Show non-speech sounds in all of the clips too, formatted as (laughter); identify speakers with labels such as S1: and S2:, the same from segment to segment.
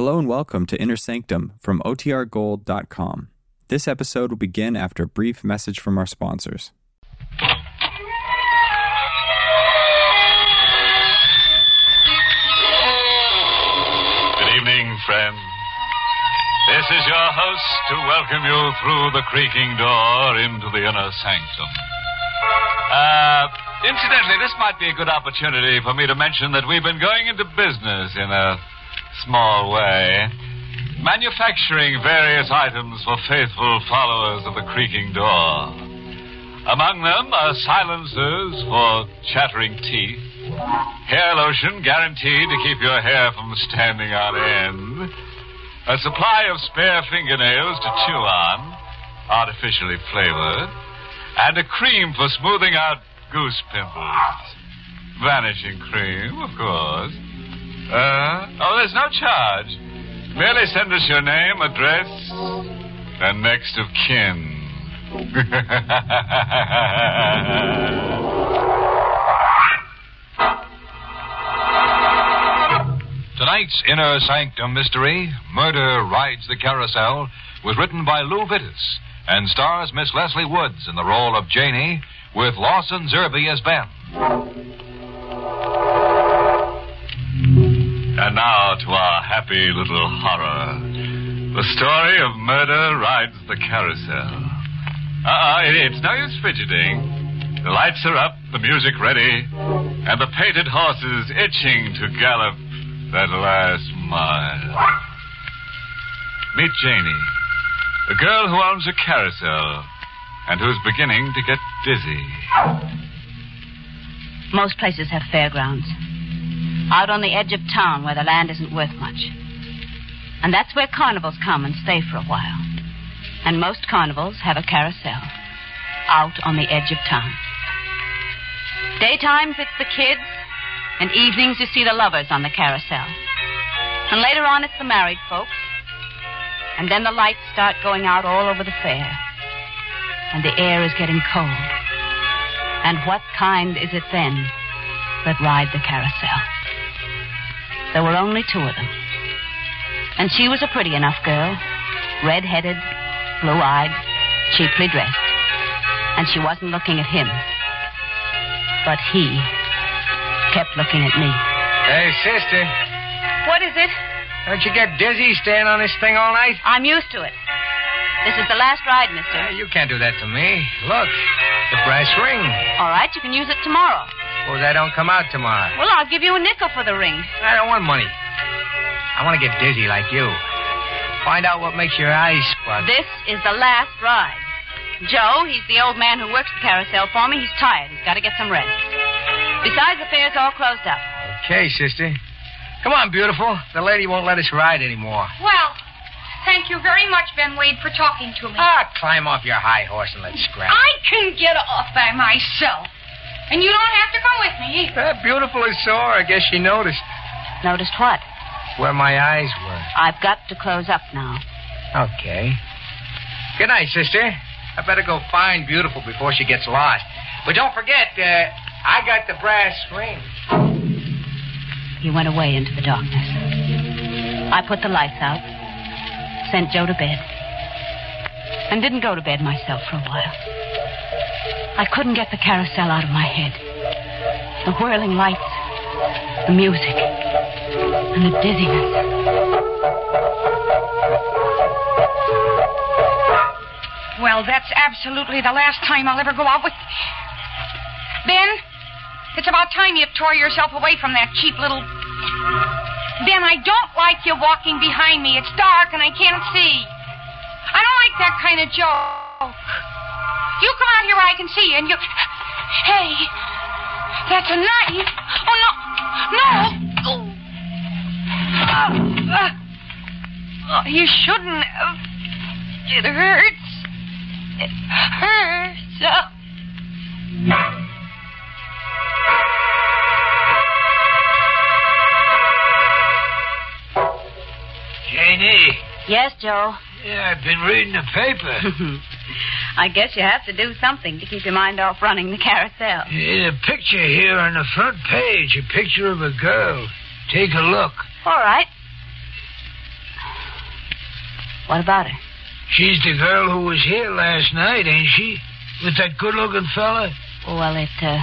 S1: Hello and welcome to Inner Sanctum from OTRGold.com. This episode will begin after a brief message from our sponsors.
S2: Good evening, friends. This is your host to welcome you through the creaking door into the inner sanctum. Uh, incidentally, this might be a good opportunity for me to mention that we've been going into business in a small way, manufacturing various items for faithful followers of the creaking door. Among them are silencers for chattering teeth, hair lotion guaranteed to keep your hair from standing on end, a supply of spare fingernails to chew on, artificially flavored, and a cream for smoothing out goose pimples. Vanishing cream, of course. Uh, oh, there's no charge. Merely send us your name, address, and next of kin. (laughs)
S3: Tonight's Inner Sanctum Mystery, Murder Rides the Carousel, was written by Lou Vittes and stars Miss Leslie Woods in the role of Janie with Lawson Zerbe as Ben.
S2: And now to our happy little horror. The story of murder rides the carousel. Uh-uh, it's no use fidgeting. The lights are up, the music ready, and the painted horses itching to gallop that last mile. Meet Janie, a girl who owns a carousel and who's beginning to get dizzy.
S4: Most places have fairgrounds. Out on the edge of town where the land isn't worth much. And that's where carnivals come and stay for a while. And most carnivals have a carousel. Out on the edge of town. Daytimes it's the kids, and evenings you see the lovers on the carousel. And later on it's the married folks. And then the lights start going out all over the fair. And the air is getting cold. And what kind is it then that ride the carousel? There were only two of them. And she was a pretty enough girl, red headed, blue eyed, cheaply dressed. And she wasn't looking at him. But he kept looking at me.
S5: Hey, sister,
S4: What is it?
S5: don't you get dizzy staying on this thing all night?
S4: I'm used to it. This is the last ride, mister.
S5: Hey, you can't do that to me. Look, the brass ring.
S4: All right, you can use it tomorrow.
S5: Suppose I don't come out tomorrow.
S4: Well, I'll give you a nickel for the ring.
S5: I don't want money. I want to get dizzy like you. Find out what makes your eyes squint.
S4: This is the last ride. Joe, he's the old man who works the carousel for me. He's tired. He's got to get some rest. Besides, the fair's all closed up.
S5: Okay, sister. Come on, beautiful. The lady won't let us ride anymore.
S6: Well, thank you very much, Ben Wade, for talking to me.
S5: Ah, climb off your high horse and let's scrap.
S6: I can get off by myself. And you don't have to come with me either.
S5: That beautiful is sore. I guess she noticed
S4: Noticed what?
S5: where my eyes were.
S4: I've got to close up now.
S5: Okay. Good night, sister. I better go find Beautiful before she gets lost. But don't forget, uh, I got the brass ring.
S4: He went away into the darkness. I put the lights out, sent Joe to bed, and didn't go to bed myself for a while. I couldn't get the carousel out of my head. The whirling lights, the music, and the dizziness.
S6: Well, that's absolutely the last time I'll ever go out with. Ben, it's about time you tore yourself away from that cheap little. Ben, I don't like you walking behind me. It's dark and I can't see. I don't like that kind of joke. You come out here where I can see you and you. Hey, that's a knife. Oh, no. No. Oh. Uh. Oh, you shouldn't have. It hurts. It hurts. Uh,
S5: Janie.
S4: Yes, Joe.
S5: Yeah, I've been reading the paper. (laughs)
S4: I guess you have to do something to keep your mind off running the carousel.
S5: In a picture here on the front page, a picture of a girl. Take a look.
S4: All right. What about her?
S5: She's the girl who was here last night, ain't she? With that good-looking fella?
S4: Well, it, uh,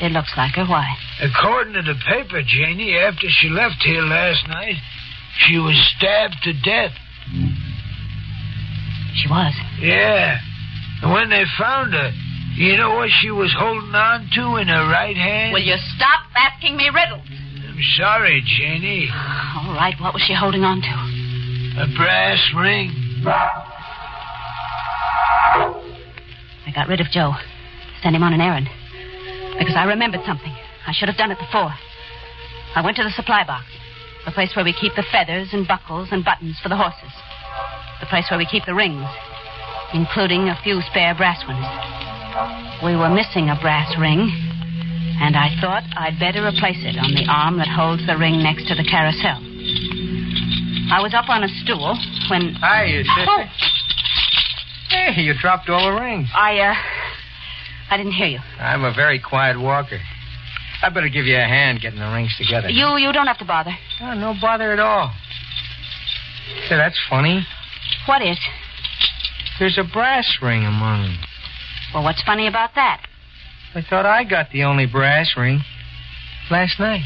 S4: it looks like her. Why?
S5: According to the paper, Janie, after she left here last night, she was stabbed to death.
S4: She was.
S5: Yeah. And when they found her, you know what she was holding on to in her right hand?
S4: Will you stop asking me riddles?
S5: I'm sorry, Janie.
S4: All right, what was she holding on to?
S5: A brass ring.
S4: I got rid of Joe. Sent him on an errand. Because I remembered something. I should have done it before. I went to the supply box. The place where we keep the feathers and buckles and buttons for the horses. The place where we keep the rings, including a few spare brass ones. We were missing a brass ring, and I thought I'd better replace it on the arm that holds the ring next to the carousel. I was up on a stool when.
S7: Hi, you sister.
S4: Oh,
S7: Hey, you dropped all the rings.
S4: I, uh. I didn't hear you.
S7: I'm a very quiet walker. I better give you a hand getting the rings together.
S4: You you don't have to bother.
S7: Oh, no bother at all. Say, that's funny.
S4: What is?
S7: There's a brass ring among them.
S4: Well, what's funny about that?
S7: I thought I got the only brass ring last night.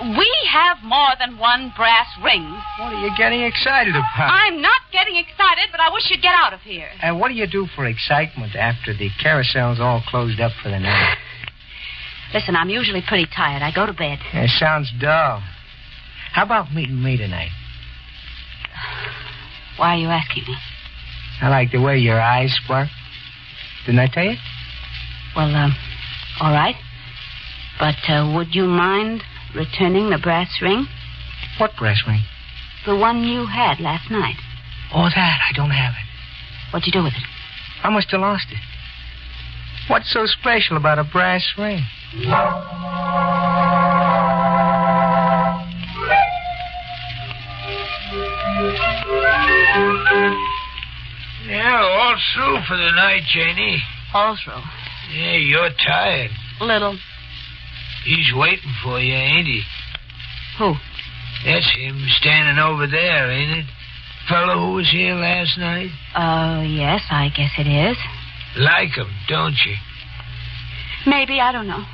S4: We have more than one brass ring.
S7: What are you getting excited about?
S4: I'm not getting excited, but I wish you'd get out of here.
S7: And what do you do for excitement after the carousel's all closed up for the night? (sighs)
S4: Listen, I'm usually pretty tired. I go to bed.
S7: It sounds dull. How about meeting me tonight?
S4: Why are you asking me?
S7: I like the way your eyes spark. Didn't I tell you?
S4: Well, um, all right. But uh, would you mind returning the brass ring?
S7: What brass ring?
S4: The one you had last night.
S7: Oh, that. I don't have it.
S4: What'd you do with it?
S7: I must have lost it. What's so special about a brass ring? All through for the night, Janie.
S4: All through.
S7: Yeah, you're tired.
S4: Little.
S7: He's waiting for you, ain't he?
S4: Who?
S7: That's him standing over there, ain't it? Fellow who was here last night?
S4: Uh, yes, I guess it is.
S7: Like him, don't you?
S4: Maybe, I don't know.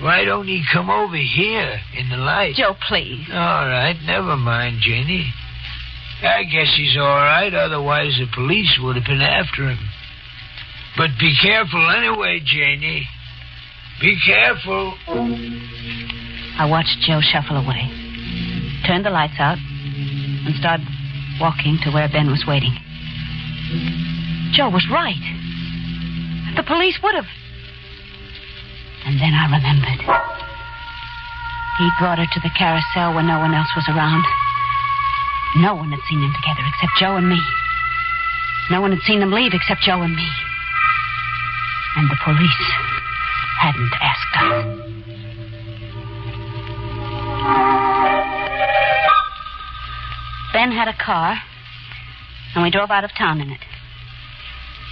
S7: Why don't he come over here in the light?
S4: Joe, please.
S7: All right, never mind, Jenny. I guess he's all right, otherwise the police would have been after him. But be careful anyway, Janie. Be careful.
S4: I watched Joe shuffle away, turned the lights out, and started walking to where Ben was waiting. Joe was right. The police would have. And then I remembered. He brought her to the carousel when no one else was around. No one had seen them together except Joe and me. No one had seen them leave except Joe and me. And the police hadn't asked us. Ben had a car, and we drove out of town in it.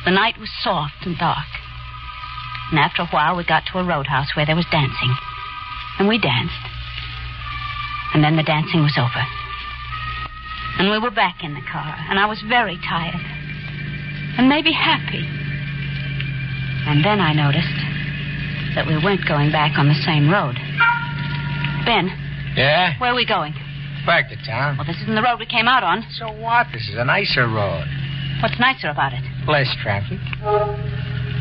S4: The night was soft and dark. And after a while, we got to a roadhouse where there was dancing. And we danced. And then the dancing was over. And we were back in the car, and I was very tired. And maybe happy. And then I noticed that we weren't going back on the same road. Ben,
S7: Yeah?
S4: where are we going?
S7: Back to town.
S4: Well, this isn't the road we came out on.
S7: So what? This is a nicer road.
S4: What's nicer about it?
S7: Less traffic.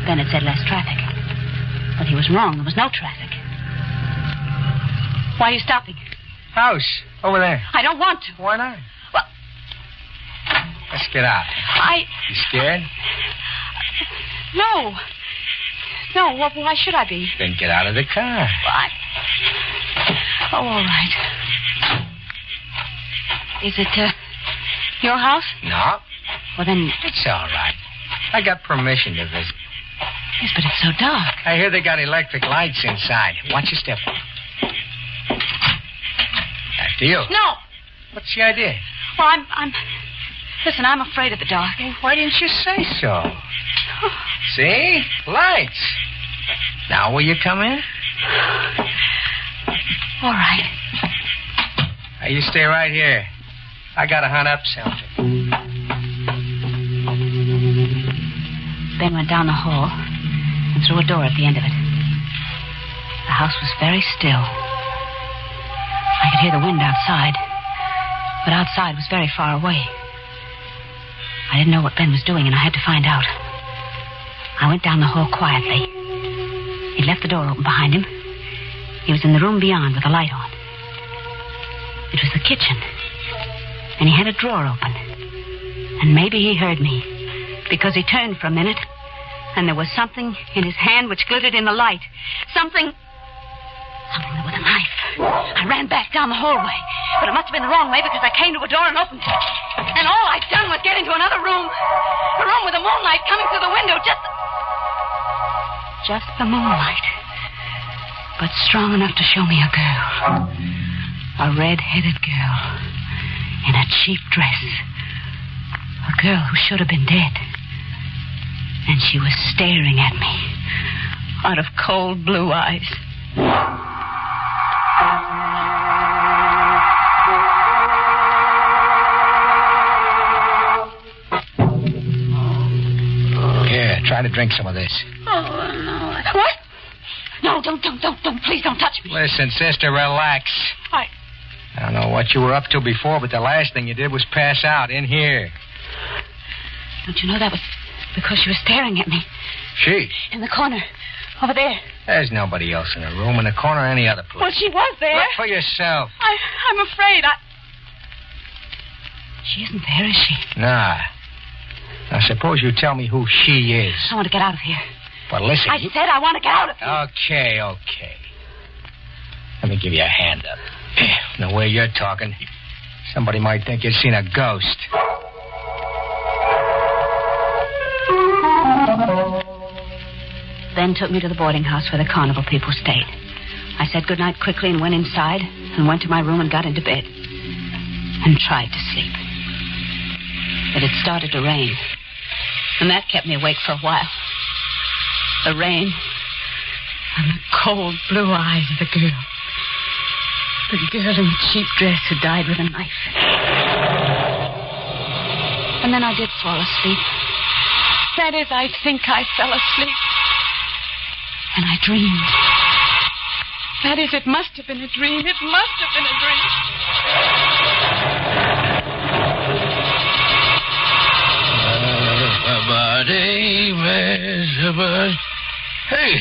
S4: Ben had said less traffic. But he was wrong. There was no traffic. Why are you stopping?
S7: House. Over there.
S4: I don't want to.
S7: Why not? Let's get out.
S4: I.
S7: You scared?
S4: No. No, well, why should I be?
S7: Then get out of the car.
S4: I... Oh, all right. Is it, uh, your house?
S7: No,
S4: Well, then.
S7: it's all right. I got permission to visit.
S4: Yes, but it's so dark.
S7: I hear they got electric lights inside. Watch your step. After you.
S4: No.
S7: What's the idea?
S4: Well, I'm. I'm. Listen, I'm afraid of the dark.
S7: Why didn't you say so? (laughs) See? Lights. Now will you come in?
S4: All right.
S7: Now, you stay right here. I gotta hunt up something.
S4: Ben went down the hall and through a door at the end of it. The house was very still. I could hear the wind outside, but outside was very far away. I didn't know what Ben was doing, and I had to find out. I went down the hall quietly. He'd left the door open behind him. He was in the room beyond with the light on. It was the kitchen. And he had a drawer open. And maybe he heard me. Because he turned for a minute, and there was something in his hand which glittered in the light. Something. Something with a knife. I ran back down the hallway. But it must have been the wrong way because I came to a door and opened it. And all I'd done was get into another room. A room with the moonlight coming through the window. Just. Just the moonlight. But strong enough to show me a girl. A red headed girl. In a cheap dress. A girl who should have been dead. And she was staring at me. Out of cold blue eyes.
S7: Try to drink some of this.
S4: Oh, no. What? No, don't, don't, don't, don't. Please don't touch me.
S7: Listen, sister, relax.
S4: I.
S7: I don't know what you were up to before, but the last thing you did was pass out in here.
S4: Don't you know that was because she was staring at me
S7: She?
S4: in the corner over there?
S7: There's nobody else in the room, in the corner, or any other place.
S6: Well, she was there.
S7: Look for yourself.
S6: I, I'm afraid. I.
S4: She isn't there, is she?
S7: Nah. Now, suppose you tell me who she is.
S4: I want to get out of here.
S7: But listen.
S4: I
S7: you-
S4: said I want to get out of here.
S7: Okay, okay. Let me give you a hand up. The way you're talking, somebody might think you've seen a ghost.
S4: Ben took me to the boarding house where the carnival people stayed. I said goodnight quickly and went inside and went to my room and got into bed and tried to sleep. But it had started to rain, and that kept me awake for a while. The rain and the cold blue eyes of the girl. The girl in the cheap dress who died with a knife. And then I did fall asleep.
S6: That is, I think I fell asleep.
S4: And I dreamed.
S6: That is, it must have been a dream. It must have been a dream.
S8: Hey,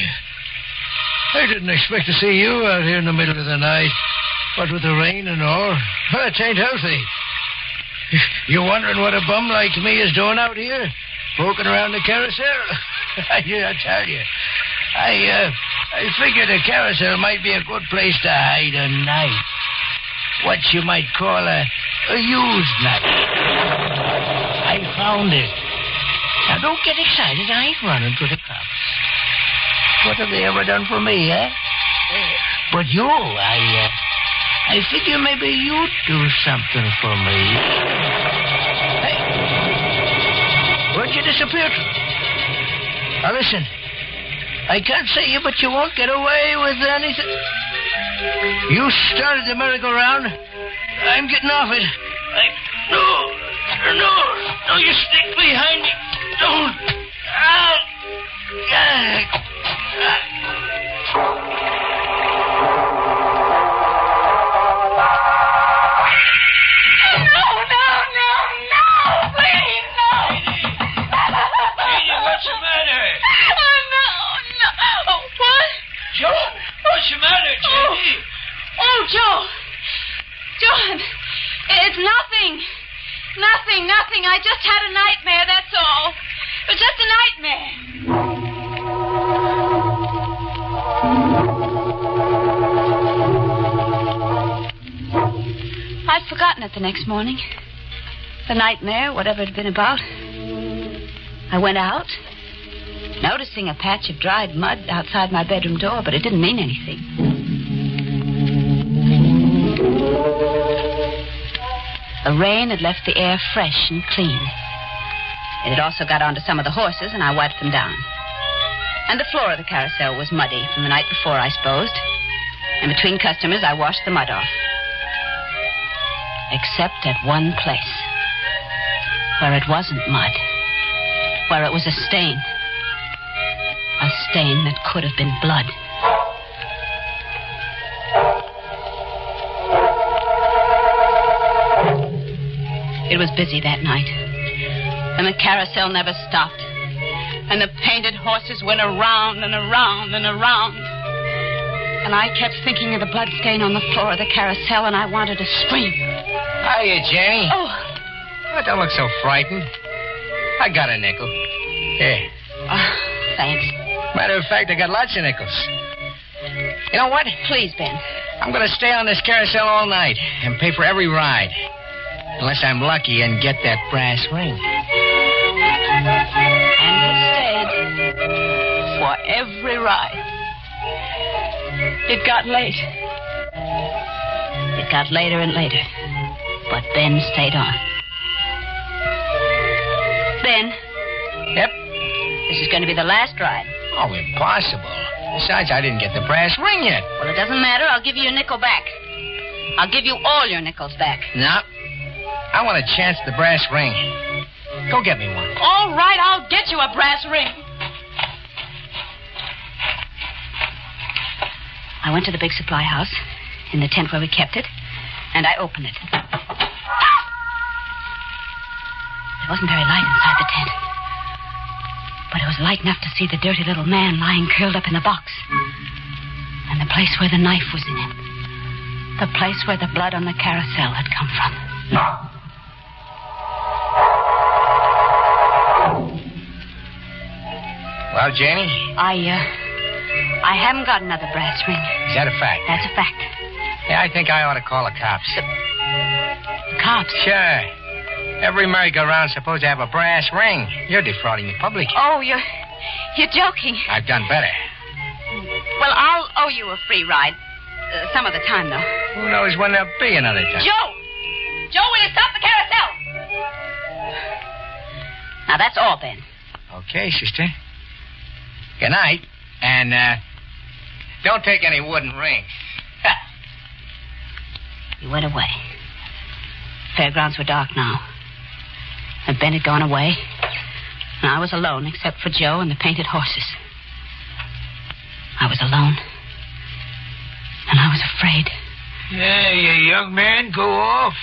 S8: I didn't expect to see you out here in the middle of the night. What with the rain and all. That ain't healthy. (laughs) You wondering what a bum like me is doing out here? Poking around the carousel? (laughs) I tell you. I, uh, I figured the carousel might be a good place to hide a knife. What you might call a, a used knife. I found it. Now, don't get excited. I ain't running for the cops. What have they ever done for me, eh? But you, I, uh, I figure maybe you'd do something for me. Hey, where'd you disappear to? Now, listen. I can't say you, but you won't get away with anything. You started the merry-go-round. I'm getting off it. I... No. No. No, you stick behind me. Don't. Ah.
S4: Morning. The nightmare, whatever it had been about. I went out, noticing a patch of dried mud outside my bedroom door, but it didn't mean anything. The rain had left the air fresh and clean. It had also got onto some of the horses, and I wiped them down. And the floor of the carousel was muddy from the night before, I supposed. And between customers, I washed the mud off. Except at one place. Where it wasn't mud. Where it was a stain. A stain that could have been blood. It was busy that night, and the carousel never stopped. And the painted horses went around and around and around. And I kept thinking of the blood stain on the floor of the carousel, and I wanted to scream.
S7: Hiya, Jenny.
S4: Oh,
S7: Oh, don't look so frightened. I got a nickel. Here.
S4: oh thanks.
S7: Matter of fact, I got lots of nickels. You know what?
S4: Please, Ben.
S7: I'm going to stay on this carousel all night and pay for every ride. Unless I'm lucky and get that brass ring.
S4: And he stayed for every ride. It got late. It got later and later. But Ben stayed on. Ben,
S7: Yep.
S4: this is going to be the last ride.
S7: Oh, impossible. Besides, I didn't get the brass ring yet.
S4: Well, it doesn't matter. I'll give you your nickel back. I'll give you all your nickels back.
S7: No. I want a chance at the brass ring. Go get me one.
S4: All right, I'll get you a brass ring. I went to the big supply house in the tent where we kept it, and I opened it. There wasn't very light inside the tent, but it was light enough to see the dirty little man lying curled up in the box, and the place where the knife was in it, the place where the blood on the carousel had come from.
S7: Well, Jenny,
S4: I, uh, I haven't got another brass ring.
S7: is that a fact?
S4: That's a fact.
S7: Yeah, I think I ought to call the cops.
S4: The cops.
S7: Sure. Every merry-go-round's supposed to have a brass ring. You're defrauding the public.
S4: Oh, you're, you're joking.
S7: I've done better.
S4: Well, I'll owe you a free ride. Uh, some of the time, though.
S7: Who knows when there'll be another time?
S4: Joe! Joe, will you stop the carousel? Now, that's all, Ben.
S7: Okay, sister. Good night. And, uh, don't take any wooden rings.
S4: He went away. Fairgrounds were dark now. And Ben had gone away. And I was alone, except for Joe and the painted horses. I was alone. And I was afraid.
S5: Yeah, you young man, go off.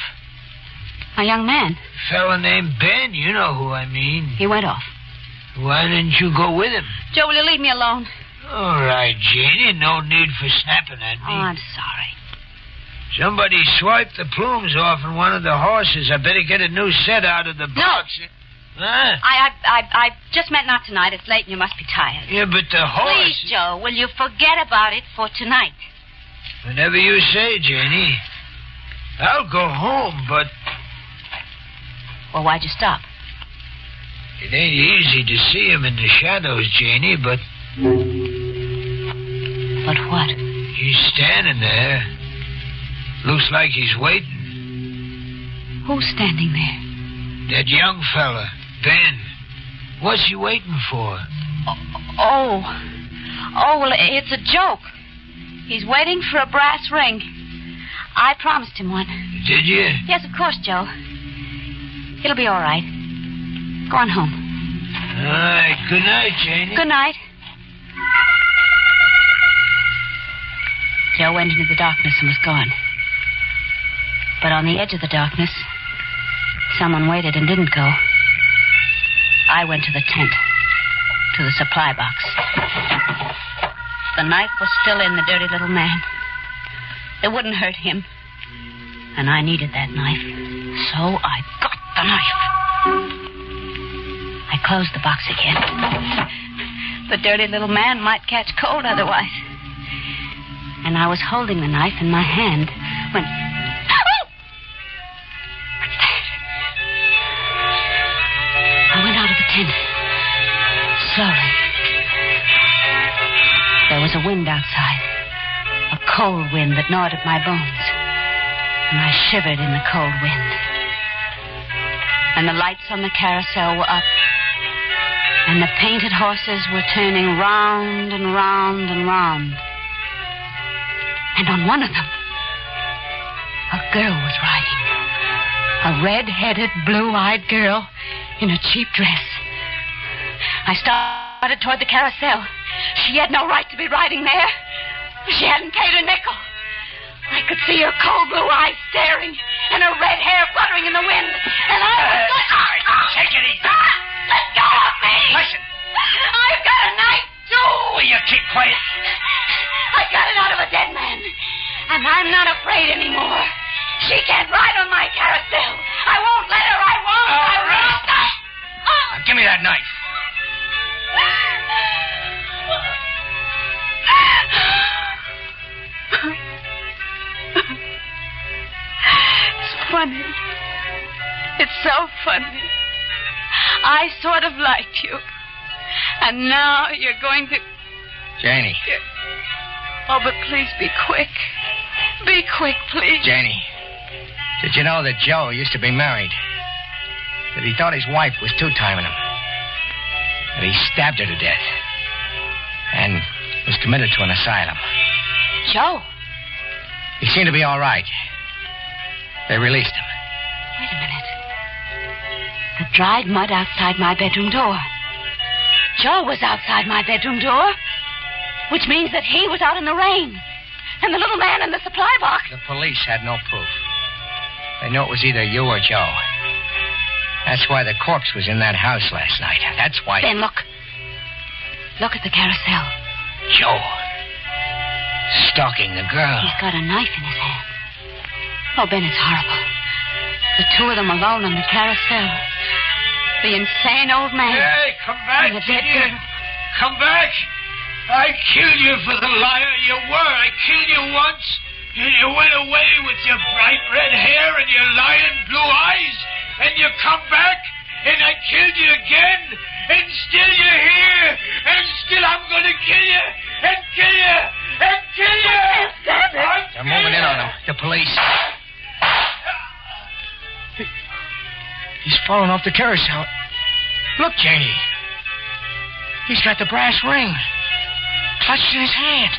S4: A young man.
S5: Fella named Ben, you know who I mean.
S4: He went off.
S5: Why didn't you go with him?
S4: Joe, will you leave me alone?
S5: All right, Janie, no need for snapping at me.
S4: Oh, I'm sorry.
S5: Somebody swiped the plumes off in one of the horses. I better get a new set out of the box. Huh?
S4: I, I, I, I just meant not tonight. It's late and you must be tired.
S5: Yeah, but the horse.
S4: Please, Joe, will you forget about it for tonight?
S5: Whenever you say, Janie. I'll go home, but
S4: Well, why'd you stop?
S5: it ain't easy to see him in the shadows, Janie, but
S4: But what?
S5: he's standing there. Looks like he's waiting.
S4: Who's standing there?
S5: That young fella, Ben. What's he waiting for?
S4: Oh, oh. Oh, well, it's a joke. He's waiting for a brass ring. I promised him one.
S5: Did you?
S4: Yes, of course, Joe. It'll be all right. Go on home.
S5: All right. Good night, Janie.
S4: Good night. Joe went into the darkness and was gone. But on the edge of the darkness, someone waited and didn't go. I went to the tent, to the supply box. The knife was still in the dirty little man. It wouldn't hurt him. And I needed that knife. So I got the knife. I closed the box again. The dirty little man might catch cold otherwise. And I was holding the knife in my hand when. I went out of the tent. Slowly. There was a wind outside. A cold wind that gnawed at my bones. And I shivered in the cold wind. And the lights on the carousel were up. And the painted horses were turning round and round and round. And on one of them, a girl was riding. A red headed, blue eyed girl in a cheap dress. I started toward the carousel, She had no right to be riding there. She hadn't paid a nickel. I could see her cold blue eyes staring and her red hair fluttering in the wind. And I was
S8: Uh,
S4: going...
S8: right, take it easy.
S4: Ah, let go of me!
S8: Listen.
S4: I've got a knife, too!
S8: Will you keep quiet?
S4: I got it out of a dead man. And I'm not afraid anymore. She can't ride on my carousel. I won't let her. I won't.
S8: All
S4: I
S8: right.
S4: won't. I... Oh.
S8: Now, give me that knife.
S4: It's funny. It's so funny. I sort of liked you. And now you're going to.
S7: Janie.
S4: Oh, but please be quick. Be quick, please.
S7: Janie. Did you know that Joe used to be married? That he thought his wife was two timing him? That he stabbed her to death? And was committed to an asylum.
S4: Joe.
S7: He seemed to be all right. They released him.
S4: Wait a minute. The dried mud outside my bedroom door. Joe was outside my bedroom door, which means that he was out in the rain. And the little man in the supply box.
S7: The police had no proof. They knew it was either you or Joe. That's why the corpse was in that house last night. That's why.
S4: Ben, look. Look at the carousel.
S7: Joe. Stalking the girl.
S4: He's got a knife in his hand. Oh, Ben, it's horrible. The two of them alone on the carousel. The insane old man.
S5: Hey, come back,
S4: And the dead girl.
S5: Come back. I killed you for the liar you were. I killed you once. And you went away with your bright red hair and your lion blue eyes. And you come back, and I killed you again. And still you're here. And still I'm going to kill you. And kill you. And kill you.
S7: They're moving in on him. The police. He's fallen off the carousel. Look, Janie. He's got the brass ring. His hand.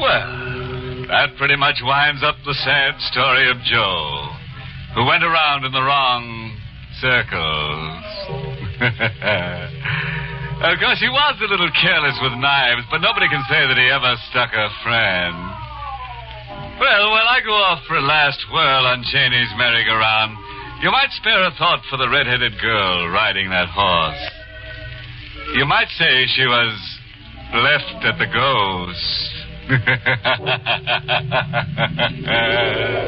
S2: Well, that pretty much winds up the sad story of Joe, who went around in the wrong circles. (laughs) of course, he was a little careless with knives, but nobody can say that he ever stuck a friend. Well, while I go off for a last whirl on Janie's merry-go-round, you might spare a thought for the red-headed girl riding that horse. You might say she was left at the ghost. (laughs)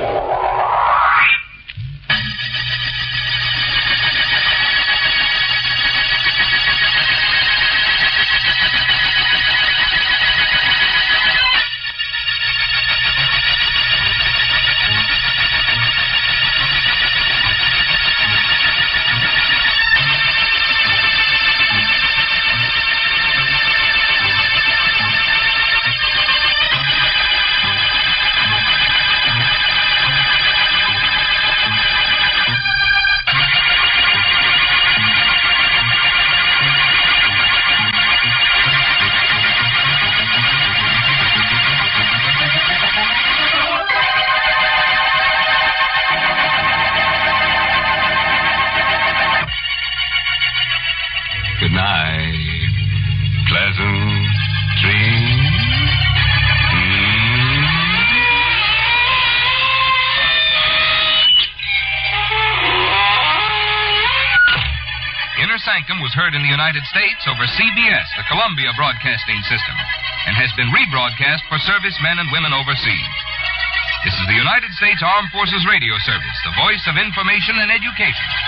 S3: heard in the United States over CBS, the Columbia Broadcasting System, and has been rebroadcast for servicemen and women overseas. This is the United States Armed Forces Radio Service, the voice of information and education.